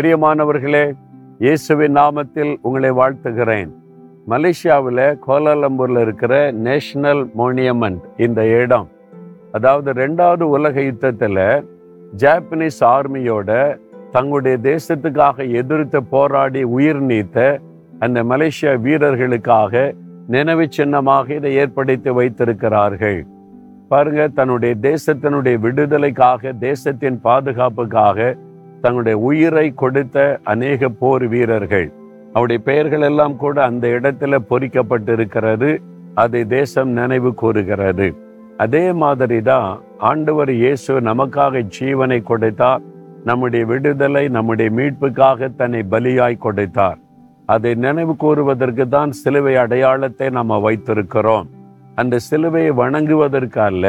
பிரியமானவர்களே இயேசுவின் நாமத்தில் உங்களை வாழ்த்துகிறேன். மலேசியாவில் கோலாலம்பூரில் இருக்கிற நேஷனல் மோனியமெண்ட் இந்த இடம். அதாவது ரெண்டாவது உலக யுத்தத்தில் ஜாப்பனீஸ் ஆர்மியோட தங்களுடைய தேசத்துக்காக எதிர்த்து போராடி உயிர் நீத்த அந்த மலேசியா வீரர்களுக்காக நினைவு சின்னமாக இதை ஏற்படுத்தி வைத்திருக்கிறார்கள். பாருங்க தன்னுடைய தேசத்தினுடைய விடுதலைக்காக தேசத்தின் பாதுகாப்புக்காக தங்களுடைய உயிரை கொடுத்த அநேக போர் வீரர்கள். அவருடைய பெயர்கள் எல்லாம் கூட அந்த இடத்துல பொறிக்கப்பட்டிருக்கிறது. அதை தேசம் நினைவு கூறுகிறது. அதே மாதிரி தான் ஆண்டவர் இயேசு நமக்காக ஜீவனை கொடுத்தார். நம்முடைய விடுதலை நம்முடைய மீட்புக்காக தன்னை பலியாய் கொடுத்தார். அதை நினைவு கூறுவதற்கு தான் சிலுவை அடையாளத்தை நம்ம வைத்திருக்கிறோம். அந்த சிலுவையை வணங்குவதற்கு அல்ல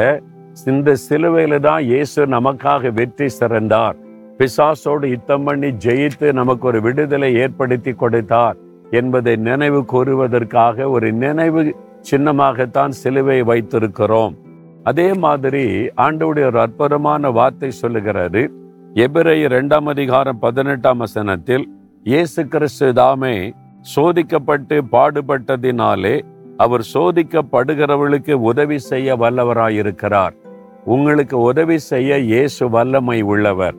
இந்த சிலுவையில தான் இயேசு நமக்காக வெற்றி சிறந்தார். பிசாசோடு யுத்தம் பண்ணி ஜெயித்து நமக்கு ஒரு விடுதலை ஏற்படுத்தி கொடுத்தார் என்பதை நினைவு கூறுவதற்காக ஒரு நினைவு சின்னமாகத்தான் சிலுவை வைத்திருக்கிறோம். அதே மாதிரி ஆண்டவுடைய ஒரு அற்புதமான வார்த்தை சொல்லுகிறது எபிரை இரண்டாம் அதிகாரம் பதினெட்டாம் வசனத்தில் இயேசு கிறிஸ்து தாமே சோதிக்கப்பட்டு பாடுபட்டதினாலே அவர் சோதிக்கப்படுகிறவர்களுக்கு உதவி செய்ய வல்லவராயிருக்கிறார். உங்களுக்கு உதவி செய்ய இயேசு வல்லமை உள்ளவர்.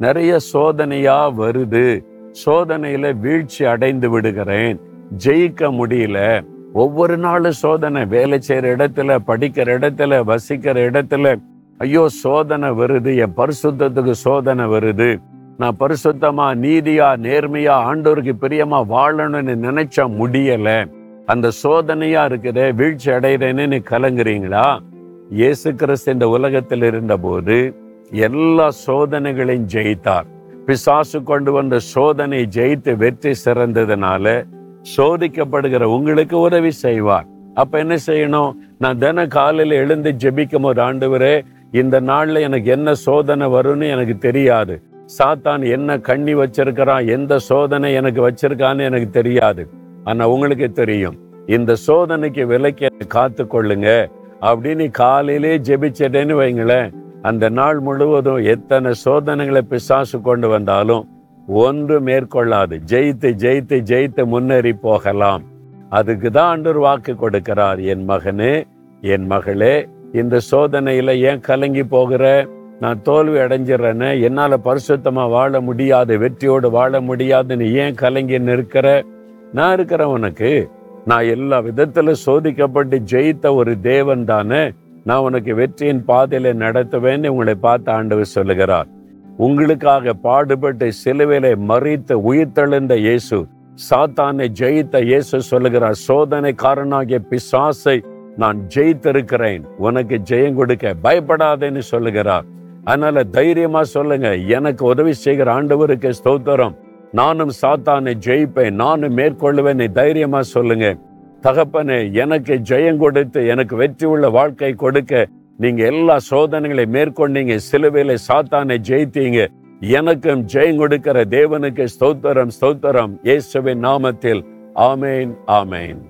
நிறைய சோதனையா வருது. சோதனையில வீழ்ச்சி அடைந்து விடுகிறேன். ஜெயிக்க முடியல. ஒவ்வொரு நாளும் சோதனை. வேலை செய்யற இடத்துல படிக்கிற இடத்துல வசிக்கிற இடத்துல ஐயோ சோதனை வருது. என் பரிசுத்தத்துக்கு சோதனை வருது. நான் பரிசுத்தமா நீதியா நேர்மையா ஆண்டோருக்கு பிரியமா வாழணும்னு நினைச்சா முடியல. அந்த சோதனையா இருக்குதே வீழ்ச்சி அடைகிறேன்னு நீ கலங்குறீங்களா? இயேசு கிறிஸ்து இந்த உலகத்தில் இருந்தபோது எல்லா சோதனைகளையும் ஜெயித்தார். பிசாசு கொண்டு வந்த சோதனை ஜெயித்து வெற்றி சிறந்ததுனால சோதிக்கப்படுகிற உங்களுக்கு உதவி செய்வார். அப்ப என்ன செய்யணும்? நான் தின காலையில எழுந்து ஜெபிக்கும் ஒரு ஆண்டவரே இந்த நாள்ல எனக்கு என்ன சோதனை வரும்னு எனக்கு தெரியாது. சாத்தான் என்ன கண்ணி வச்சிருக்கிறான் எந்த சோதனை எனக்கு வச்சிருக்கான்னு எனக்கு தெரியாது. ஆனா உங்களுக்கு தெரியும் இந்த சோதனைக்கு விலைக்கு காத்து கொள்ளுங்க அப்படின்னு காலையிலே ஜெபிச்சிட்டேன்னு வைங்களேன். அந்த நாள் முழுவதும் எத்தனை சோதனைகளை பிசாசு கொண்டு வந்தாலும் ஒன்று மேற்கொள்ளாது. ஜெயித்து ஜெயித்து ஜெயித்து முன்னேறி போகலாம். அதுக்கு தான் ஆண்டவர் வாக்கு கொடுக்கிறார். என் மகனே என் மகளே இந்த சோதனையில ஏன் கலங்கி போகிற? நான் தோல்வி அடைஞ்சிடறேன்னு என்னால பரிசுத்தமா வாழ முடியாது. வெற்றியோடு வாழ முடியாதுன்னு ஏன் கலங்கி நிற்கிற? நான் இருக்கிறேன் உனக்கு நான் எல்லா விதத்துல சோதிக்கப்பட்டு ஜெயித்த ஒரு தேவன் தானே. நான் உனக்கு வெற்றியின் பாதையில நடத்துவேன்னு உங்களை பார்த்து ஆண்டவர் சொல்லுகிறார். உங்களுக்காக பாடுபட்டு சிலுவையில மறித்து உயிர்த்தெழுந்த இயேசு சாத்தானை ஜெயித்த இயேசு சொல்லுகிறார் சோதனை காரணாகிய பிசாசை நான் ஜெயித்திருக்கிறேன் உனக்கு ஜெயம் கொடுக்க பயப்படாதேன்னு சொல்லுகிறார். அதனால தைரியமா சொல்லுங்க எனக்கு உதவி செய்கிற ஆண்டவருக்கு ஸ்தோத்திரம். நானும் சாத்தானை ஜெயிப்பேன் நானும் மேற்கொள்ளுவேன் தைரியமா சொல்லுங்க. தகப்பனே எனக்கு ஜெயம் கொடுத்து எனக்கு வெற்றி உள்ள வாழ்க்கை கொடுக்க நீங்க எல்லா சோதனைகளை மேற்கொண்டீங்க சிலுவையில சாத்தானை ஜெயித்தீங்க. எனக்கும் ஜெயம் கொடுக்கிற தேவனுக்கு ஸ்தோத்திரம் ஸ்தோத்திரம். இயேசுவின் நாமத்தில். ஆமேன் ஆமேன்.